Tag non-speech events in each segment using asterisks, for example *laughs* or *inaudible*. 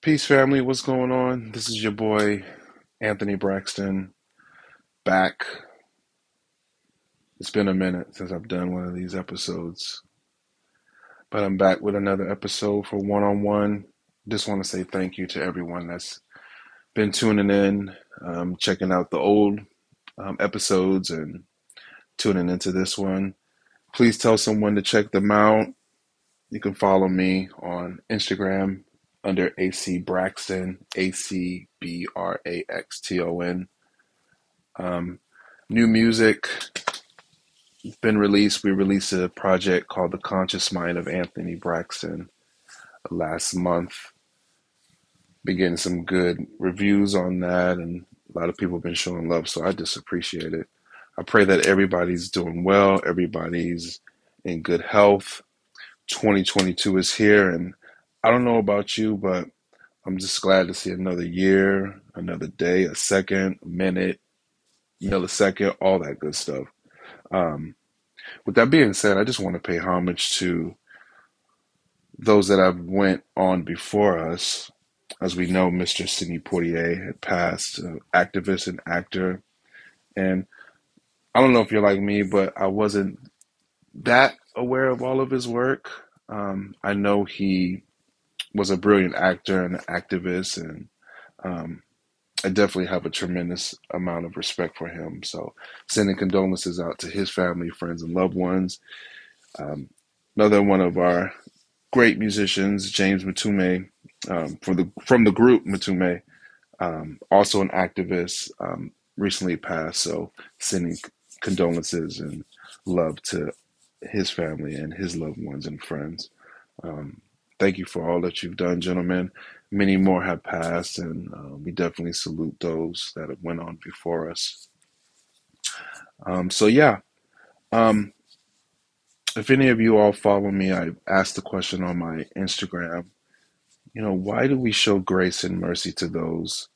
Peace, family. What's going on? This is your boy, Anthony Braxton, back. It's been a minute since I've done one of these episodes, but I'm back with another episode for one on one. Just want to say thank you to everyone that's been tuning in, um, checking out the old um, episodes, and tuning into this one. Please tell someone to check them out. You can follow me on Instagram under AC Braxton, A C B R A X T O N. Um, new music been released. We released a project called The Conscious Mind of Anthony Braxton last month. Been getting some good reviews on that, and a lot of people have been showing love, so I just appreciate it. I pray that everybody's doing well, everybody's in good health. 2022 is here, and I don't know about you, but I'm just glad to see another year, another day, a second, a minute, millisecond, all that good stuff. Um, with that being said, I just want to pay homage to those that have went on before us. As we know, Mr. Sidney Poitier had passed, uh, activist and actor. And I don't know if you're like me, but I wasn't that aware of all of his work. Um, I know he was a brilliant actor and activist, and um, I definitely have a tremendous amount of respect for him. So, sending condolences out to his family, friends, and loved ones. Um, another one of our great musicians, James Mtume, um, from the from the group Mtume, um, also an activist, um, recently passed. So, sending condolences and love to his family and his loved ones and friends. Um, thank you for all that you've done, gentlemen. Many more have passed, and uh, we definitely salute those that have went on before us. Um, so yeah, um, if any of you all follow me, I asked the question on my Instagram. You know, why do we show grace and mercy to those,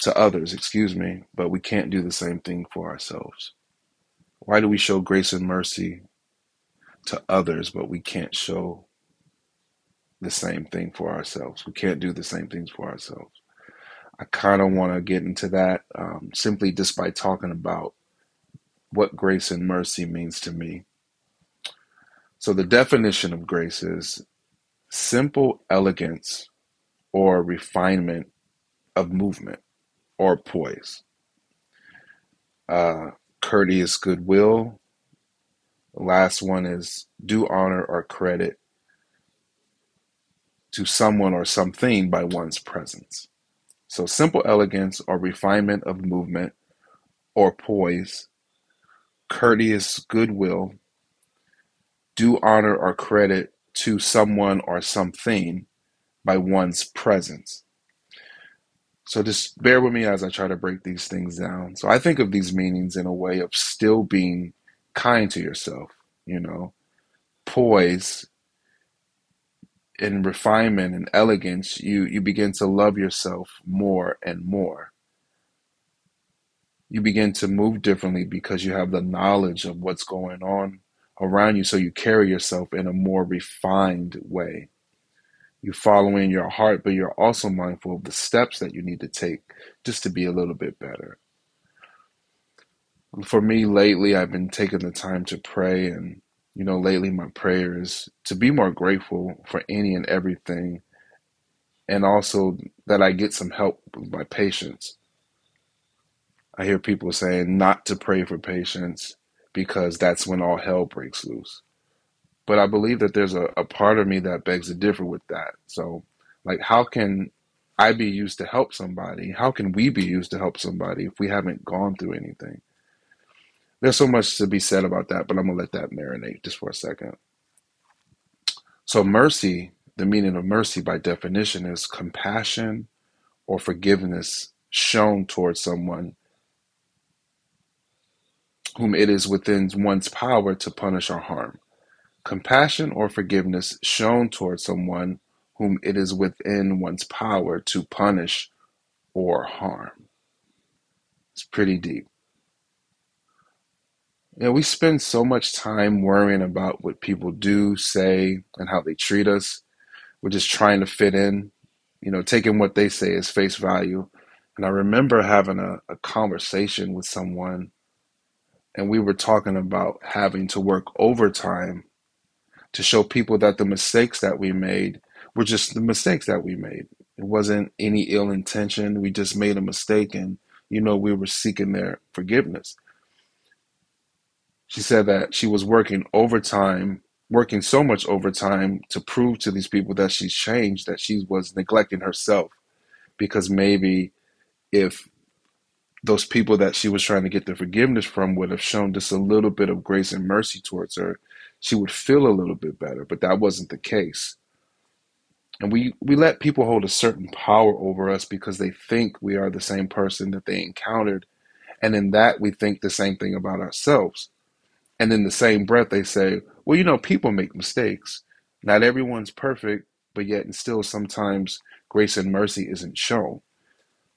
to others, excuse me, but we can't do the same thing for ourselves? Why do we show grace and mercy to others, but we can't show the same thing for ourselves. We can't do the same things for ourselves. I kind of want to get into that um, simply just by talking about what grace and mercy means to me. So, the definition of grace is simple elegance or refinement of movement or poise, uh, courteous goodwill. The last one is due honor or credit to someone or something by one's presence. So, simple elegance or refinement of movement or poise, courteous goodwill, due honor or credit to someone or something by one's presence. So, just bear with me as I try to break these things down. So, I think of these meanings in a way of still being kind to yourself, you know, poise in refinement and elegance, you, you begin to love yourself more and more. You begin to move differently because you have the knowledge of what's going on around you, so you carry yourself in a more refined way. You're following your heart, but you're also mindful of the steps that you need to take just to be a little bit better. For me, lately, I've been taking the time to pray and you know, lately my prayer is to be more grateful for any and everything, and also that I get some help with my patience. I hear people saying not to pray for patience because that's when all hell breaks loose. But I believe that there's a, a part of me that begs to differ with that. So, like, how can I be used to help somebody? How can we be used to help somebody if we haven't gone through anything? There's so much to be said about that, but I'm going to let that marinate just for a second. So, mercy, the meaning of mercy by definition is compassion or forgiveness shown towards someone whom it is within one's power to punish or harm. Compassion or forgiveness shown towards someone whom it is within one's power to punish or harm. It's pretty deep. You know, we spend so much time worrying about what people do, say, and how they treat us. We're just trying to fit in, you know, taking what they say as face value. And I remember having a, a conversation with someone, and we were talking about having to work overtime to show people that the mistakes that we made were just the mistakes that we made. It wasn't any ill intention. We just made a mistake, and you know, we were seeking their forgiveness. She said that she was working overtime, working so much overtime to prove to these people that she's changed, that she was neglecting herself because maybe if those people that she was trying to get the forgiveness from would have shown just a little bit of grace and mercy towards her, she would feel a little bit better. But that wasn't the case. And we, we let people hold a certain power over us because they think we are the same person that they encountered. And in that, we think the same thing about ourselves. And in the same breath, they say, well, you know, people make mistakes. Not everyone's perfect, but yet and still sometimes grace and mercy isn't shown.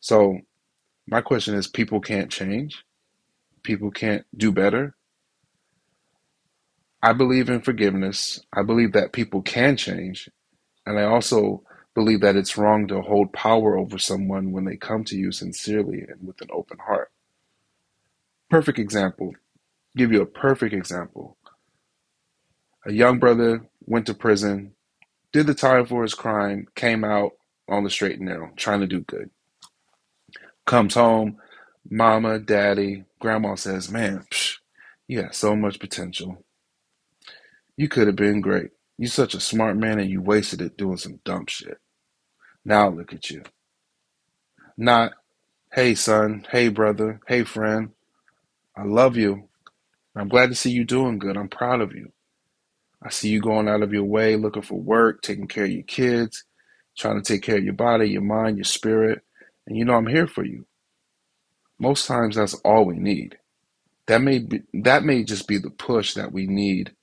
So my question is people can't change? People can't do better? I believe in forgiveness. I believe that people can change. And I also believe that it's wrong to hold power over someone when they come to you sincerely and with an open heart. Perfect example. Give you a perfect example. A young brother went to prison, did the time for his crime, came out on the straight and narrow, trying to do good. Comes home, mama, daddy, grandma says, Man, psh, you had so much potential. You could have been great. You're such a smart man and you wasted it doing some dumb shit. Now look at you. Not, hey son, hey brother, hey friend, I love you. I'm glad to see you doing good. I'm proud of you. I see you going out of your way, looking for work, taking care of your kids, trying to take care of your body, your mind, your spirit. And you know I'm here for you. Most times that's all we need. That may be, that may just be the push that we need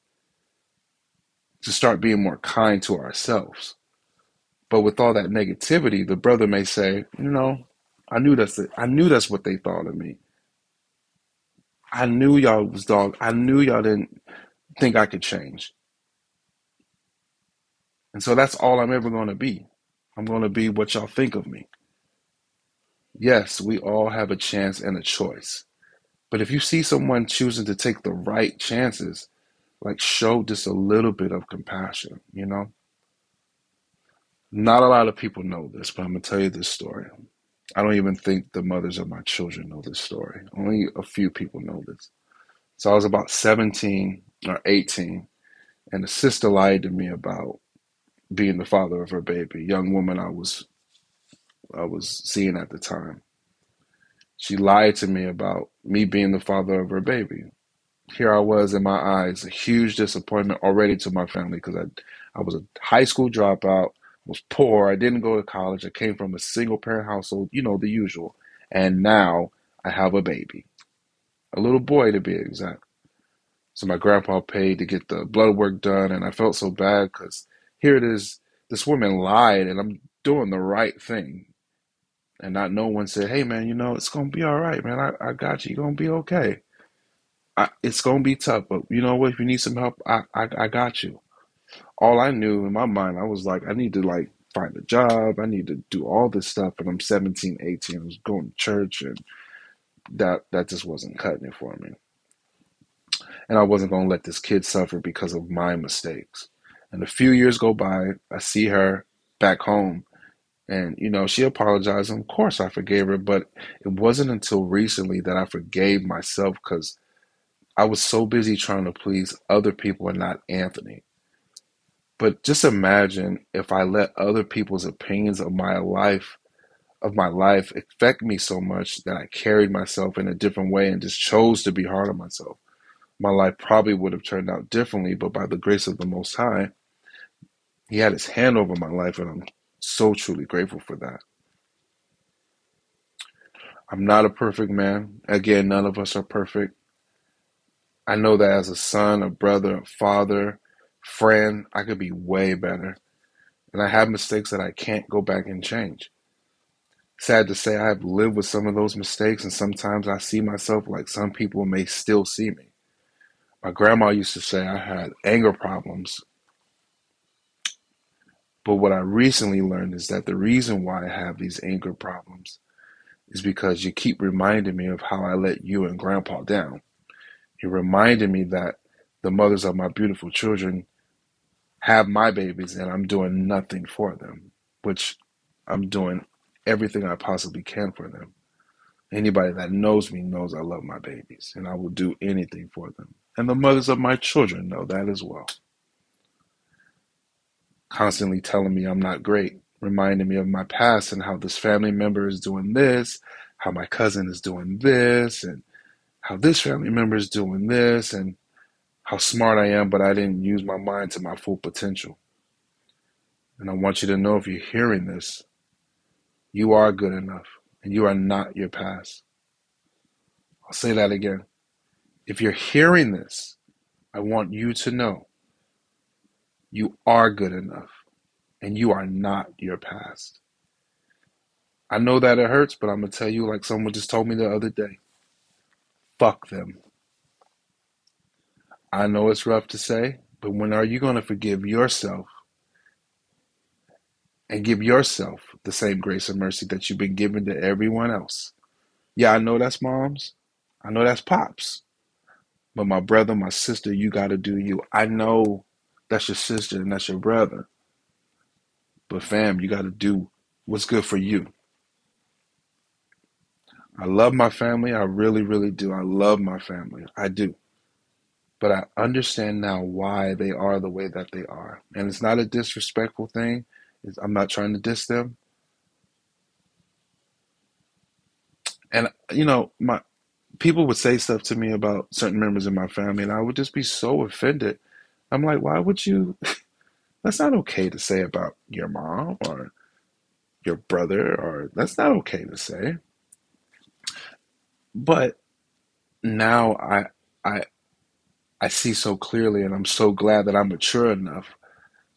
to start being more kind to ourselves. But with all that negativity, the brother may say, you know, I knew that's it. I knew that's what they thought of me. I knew y'all was dog. I knew y'all didn't think I could change. And so that's all I'm ever going to be. I'm going to be what y'all think of me. Yes, we all have a chance and a choice. But if you see someone choosing to take the right chances, like show just a little bit of compassion, you know? Not a lot of people know this, but I'm going to tell you this story. I don't even think the mothers of my children know this story. Only a few people know this. So I was about 17 or 18, and a sister lied to me about being the father of her baby, young woman I was I was seeing at the time. She lied to me about me being the father of her baby. Here I was in my eyes, a huge disappointment already to my family because I I was a high school dropout, was poor, I didn't go to college, I came from a single parent household, you know, the usual. And now I have a baby. A little boy to be exact. So my grandpa paid to get the blood work done and I felt so bad because here it is, this woman lied and I'm doing the right thing. And not no one said, hey man, you know, it's gonna be all right, man. I, I got you. You're gonna be okay. I, it's gonna be tough, but you know what? If you need some help, I, I I got you. All I knew in my mind, I was like, I need to like find a job. I need to do all this stuff. And I'm 17, 18. I was going to church, and that that just wasn't cutting it for me. And I wasn't gonna let this kid suffer because of my mistakes. And a few years go by. I see her back home, and you know she apologized. And of course, I forgave her. But it wasn't until recently that I forgave myself because I was so busy trying to please other people and not Anthony. But just imagine if I let other people's opinions of my life of my life affect me so much that I carried myself in a different way and just chose to be hard on myself. My life probably would have turned out differently, but by the grace of the Most High, He had His hand over my life, and I'm so truly grateful for that. I'm not a perfect man. Again, none of us are perfect. I know that as a son, a brother, a father, friend, I could be way better. And I have mistakes that I can't go back and change. Sad to say, I have lived with some of those mistakes, and sometimes I see myself like some people may still see me. My grandma used to say I had anger problems, But what I recently learned is that the reason why I have these anger problems is because you keep reminding me of how I let you and grandpa down. You reminded me that the mothers of my beautiful children have my babies and I'm doing nothing for them, which I'm doing everything I possibly can for them. Anybody that knows me knows I love my babies and I will do anything for them. And the mothers of my children know that as well. Constantly telling me I'm not great, reminding me of my past and how this family member is doing this, how my cousin is doing this, and how this family member is doing this, and how smart I am, but I didn't use my mind to my full potential. And I want you to know if you're hearing this, you are good enough and you are not your past. I'll say that again. If you're hearing this, I want you to know you are good enough and you are not your past. I know that it hurts, but I'm going to tell you, like someone just told me the other day fuck them. I know it's rough to say, but when are you going to forgive yourself and give yourself the same grace and mercy that you've been given to everyone else? Yeah, I know that's moms. I know that's pops. But my brother, my sister, you got to do you. I know that's your sister and that's your brother. But fam, you got to do what's good for you. I love my family. I really, really do. I love my family. I do. But I understand now why they are the way that they are. And it's not a disrespectful thing. It's, I'm not trying to diss them. And, you know, my people would say stuff to me about certain members of my family, and I would just be so offended. I'm like, why would you? *laughs* That's not okay to say about your mom or your brother, or that's not okay to say. But now I, I, I see so clearly, and I'm so glad that I'm mature enough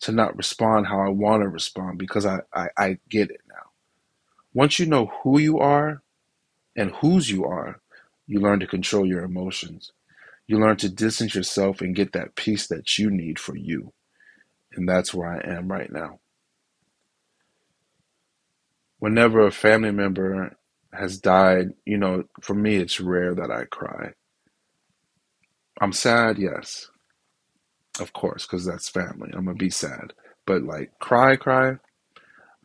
to not respond how I want to respond because I, I, I get it now. Once you know who you are and whose you are, you learn to control your emotions. You learn to distance yourself and get that peace that you need for you. And that's where I am right now. Whenever a family member has died, you know, for me, it's rare that I cry. I'm sad, yes, of course, because that's family. I'm gonna be sad, but like cry, cry.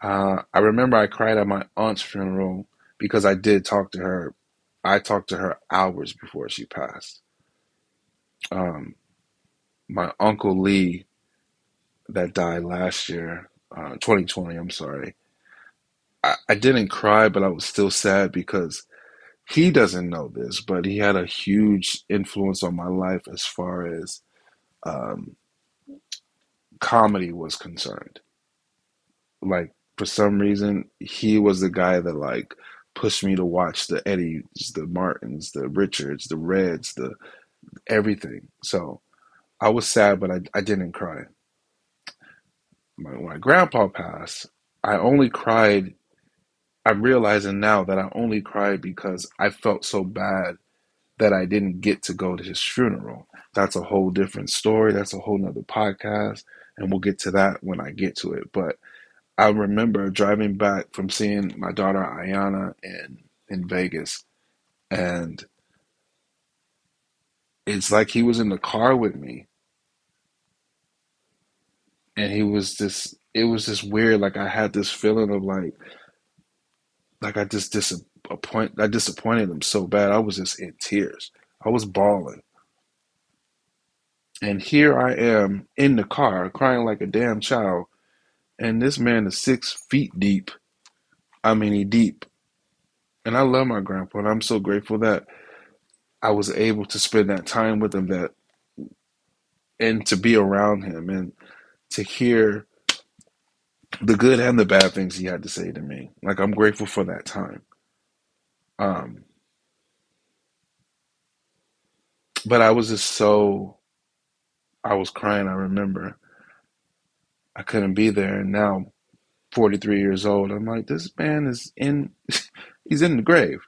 Uh, I remember I cried at my aunt's funeral because I did talk to her. I talked to her hours before she passed. Um, my uncle Lee, that died last year, uh, 2020. I'm sorry. I, I didn't cry, but I was still sad because he doesn't know this, but he had a huge influence on my life as far as um, comedy was concerned. Like for some reason, he was the guy that like pushed me to watch the Eddies, the Martins, the Richards, the Reds, the everything. So I was sad, but I, I didn't cry. My, when my grandpa passed, I only cried. I'm realizing now that I only cried because I felt so bad that I didn't get to go to his funeral. That's a whole different story. That's a whole nother podcast. And we'll get to that when I get to it. But I remember driving back from seeing my daughter Ayana in, in Vegas. And it's like he was in the car with me. And he was just, it was just weird. Like I had this feeling of like, like I just disappoint, I disappointed him so bad. I was just in tears. I was bawling. And here I am in the car crying like a damn child. And this man is six feet deep. I mean, he deep. And I love my grandpa, and I'm so grateful that I was able to spend that time with him that and to be around him and to hear the good and the bad things he had to say to me. Like I'm grateful for that time. Um but I was just so I was crying, I remember. I couldn't be there and now 43 years old, I'm like this man is in *laughs* he's in the grave.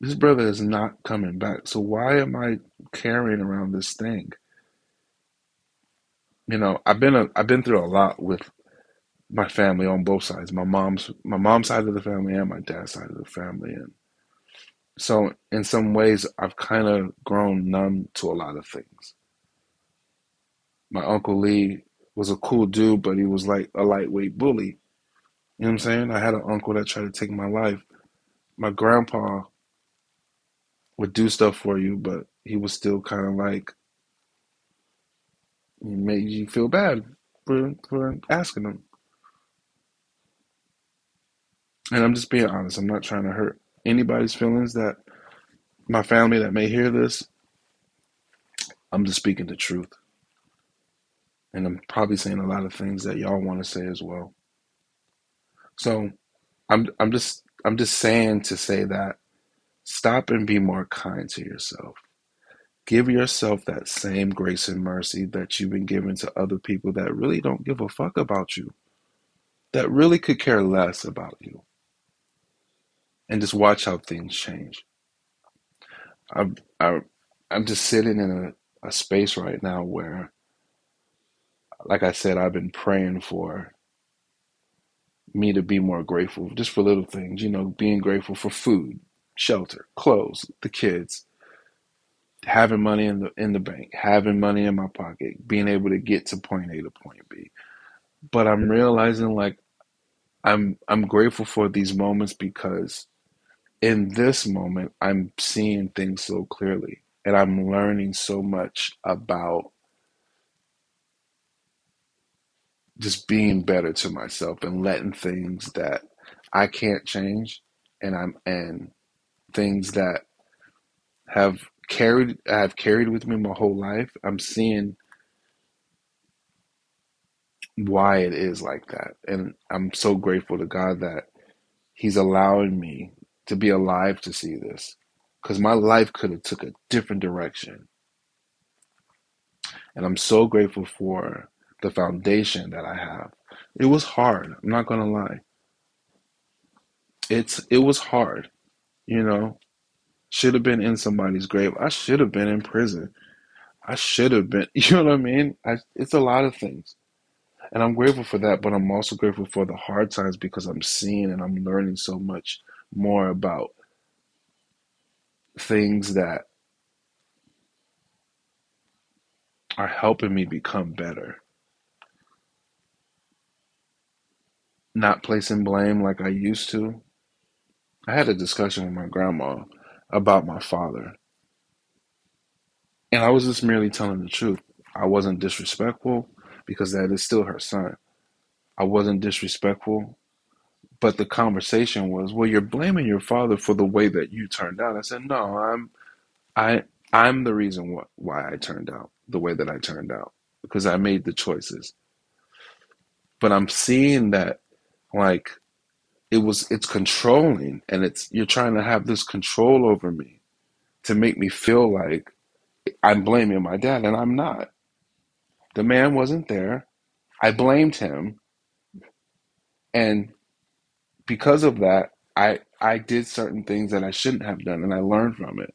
This brother is not coming back. So why am I carrying around this thing? You know, I've been a, I've been through a lot with my family on both sides, my mom's my mom's side of the family and my dad's side of the family, and so in some ways I've kind of grown numb to a lot of things. My uncle Lee was a cool dude, but he was like a lightweight bully. You know what I'm saying? I had an uncle that tried to take my life. My grandpa would do stuff for you, but he was still kind of like he made you feel bad for for asking them. And I'm just being honest. I'm not trying to hurt anybody's feelings that my family that may hear this. I'm just speaking the truth. And I'm probably saying a lot of things that y'all want to say as well. So I'm I'm just I'm just saying to say that stop and be more kind to yourself. Give yourself that same grace and mercy that you've been given to other people that really don't give a fuck about you, that really could care less about you. And just watch how things change. I'm, I, I'm just sitting in a, a space right now where, like I said, I've been praying for me to be more grateful just for little things, you know, being grateful for food, shelter, clothes, the kids, having money in the in the bank, having money in my pocket, being able to get to point A to point B. But I'm mm-hmm. realizing like I'm I'm grateful for these moments because in this moment I'm seeing things so clearly and I'm learning so much about just being better to myself and letting things that I can't change and I'm and things that have carried I've carried with me my whole life. I'm seeing why it is like that. And I'm so grateful to God that He's allowing me to be alive to see this. Because my life could have took a different direction. And I'm so grateful for the foundation that I have. It was hard. I'm not gonna lie. It's it was hard, you know. Should have been in somebody's grave. I should have been in prison. I should have been. *laughs* You know what I mean? I, it's a lot of things, and I'm grateful for that. But I'm also grateful for the hard times because I'm seeing and I'm learning so much more about things that are helping me become better. Not placing blame like I used to. I had a discussion with my grandma about my father. And I was just merely telling the truth. I wasn't disrespectful because that is still her son. I wasn't disrespectful, but the conversation was, "Well, you're blaming your father for the way that you turned out." I said, "No, I'm I I'm the reason wh- why I turned out the way that I turned out because I made the choices." But I'm seeing that like it was it's controlling and it's you're trying to have this control over me to make me feel like I'm blaming my dad and I'm not. The man wasn't there. I blamed him and because of that I I did certain things that I shouldn't have done and I learned from it.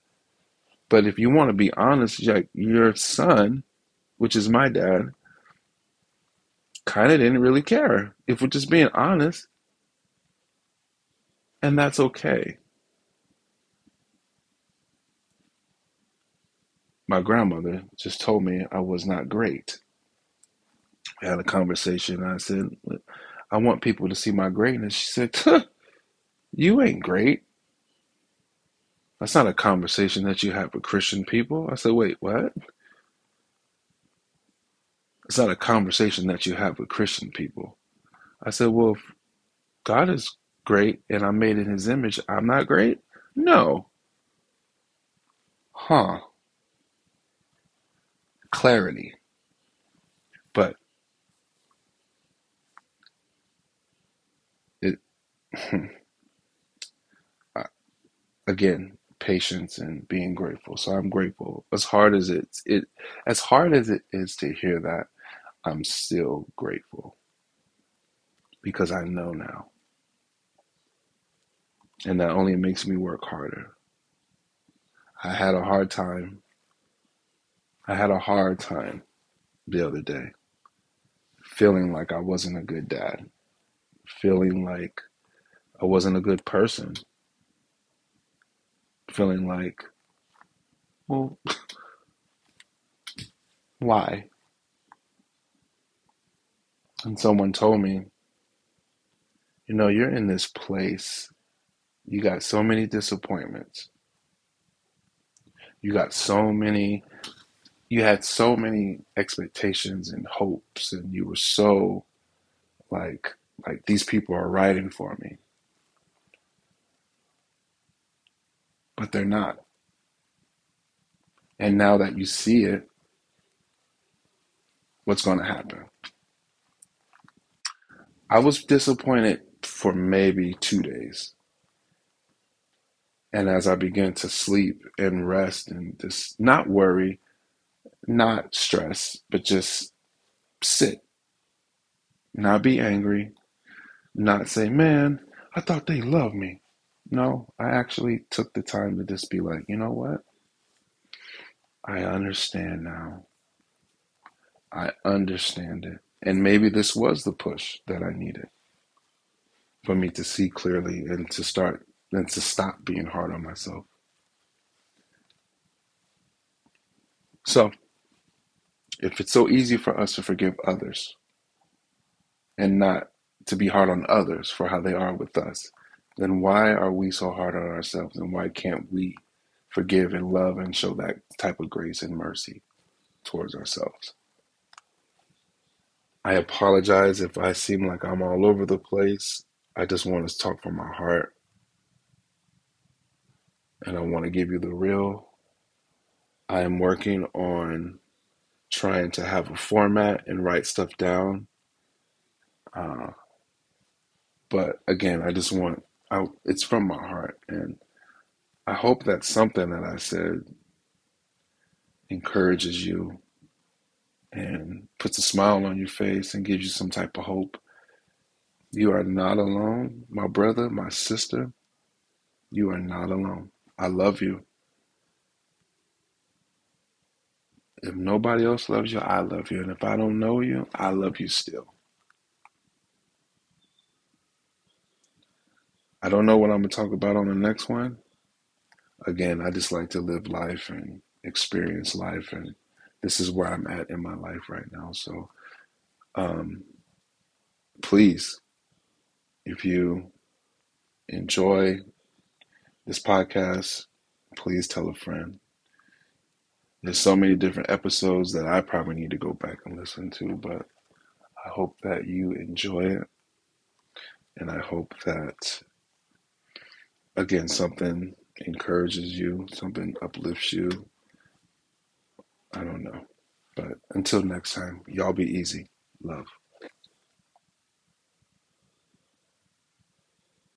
But if you want to be honest, like your son, which is my dad, kind of didn't really care. If we're just being honest, and that's okay. My grandmother just told me I was not great. We had a conversation. I said, I want people to see my greatness. She said, You ain't great. That's not a conversation that you have with Christian people. I said, Wait, what? It's not a conversation that you have with Christian people. I said, Well, God is great and I'm made in his image, I'm not great? No. Huh. Clarity. But it, *laughs* again, patience and being grateful. So I'm grateful. As hard as it's it as hard as it is to hear that, I'm still grateful because I know now. And that only makes me work harder. I had a hard time. I had a hard time the other day. feeling like I wasn't a good dad, feeling like I wasn't a good person, feeling like, well, *laughs* why? And someone told me, you know, you're in this place. You got so many disappointments. You got so many, you had so many expectations and hopes, and you were so like, like these people are writing for me. But they're not. And now that you see it, what's going to happen? I was disappointed for maybe two days. And as I began to sleep and rest and just not worry, not stress, but just sit, not be angry, not say, man, I thought they loved me. No, I actually took the time to just be like, you know what? I understand now. I understand it. And maybe this was the push that I needed for me to see clearly and to start and to stop being hard on myself. So, if it's so easy for us to forgive others and not to be hard on others for how they are with us, then why are we so hard on ourselves and why can't we forgive and love and show that type of grace and mercy towards ourselves? I apologize if I seem like I'm all over the place. I just want to talk from my heart. And I want to give you the real. I am working on trying to have a format and write stuff down. Uh, but again, I just want, I, it's from my heart. And I hope that something that I said encourages you and puts a smile on your face and gives you some type of hope. You are not alone, my brother, my sister. You are not alone. I love you. If nobody else loves you, I love you. And if I don't know you, I love you still. I don't know what I'm going to talk about on the next one. Again, I just like to live life and experience life and this is where I'm at in my life right now. So, um, please, if you enjoy this podcast, please tell a friend. There's so many different episodes that I probably need to go back and listen to, but I hope that you enjoy it. And I hope that, again, something encourages you, something uplifts you, I don't know. But until next time, y'all be easy. Love.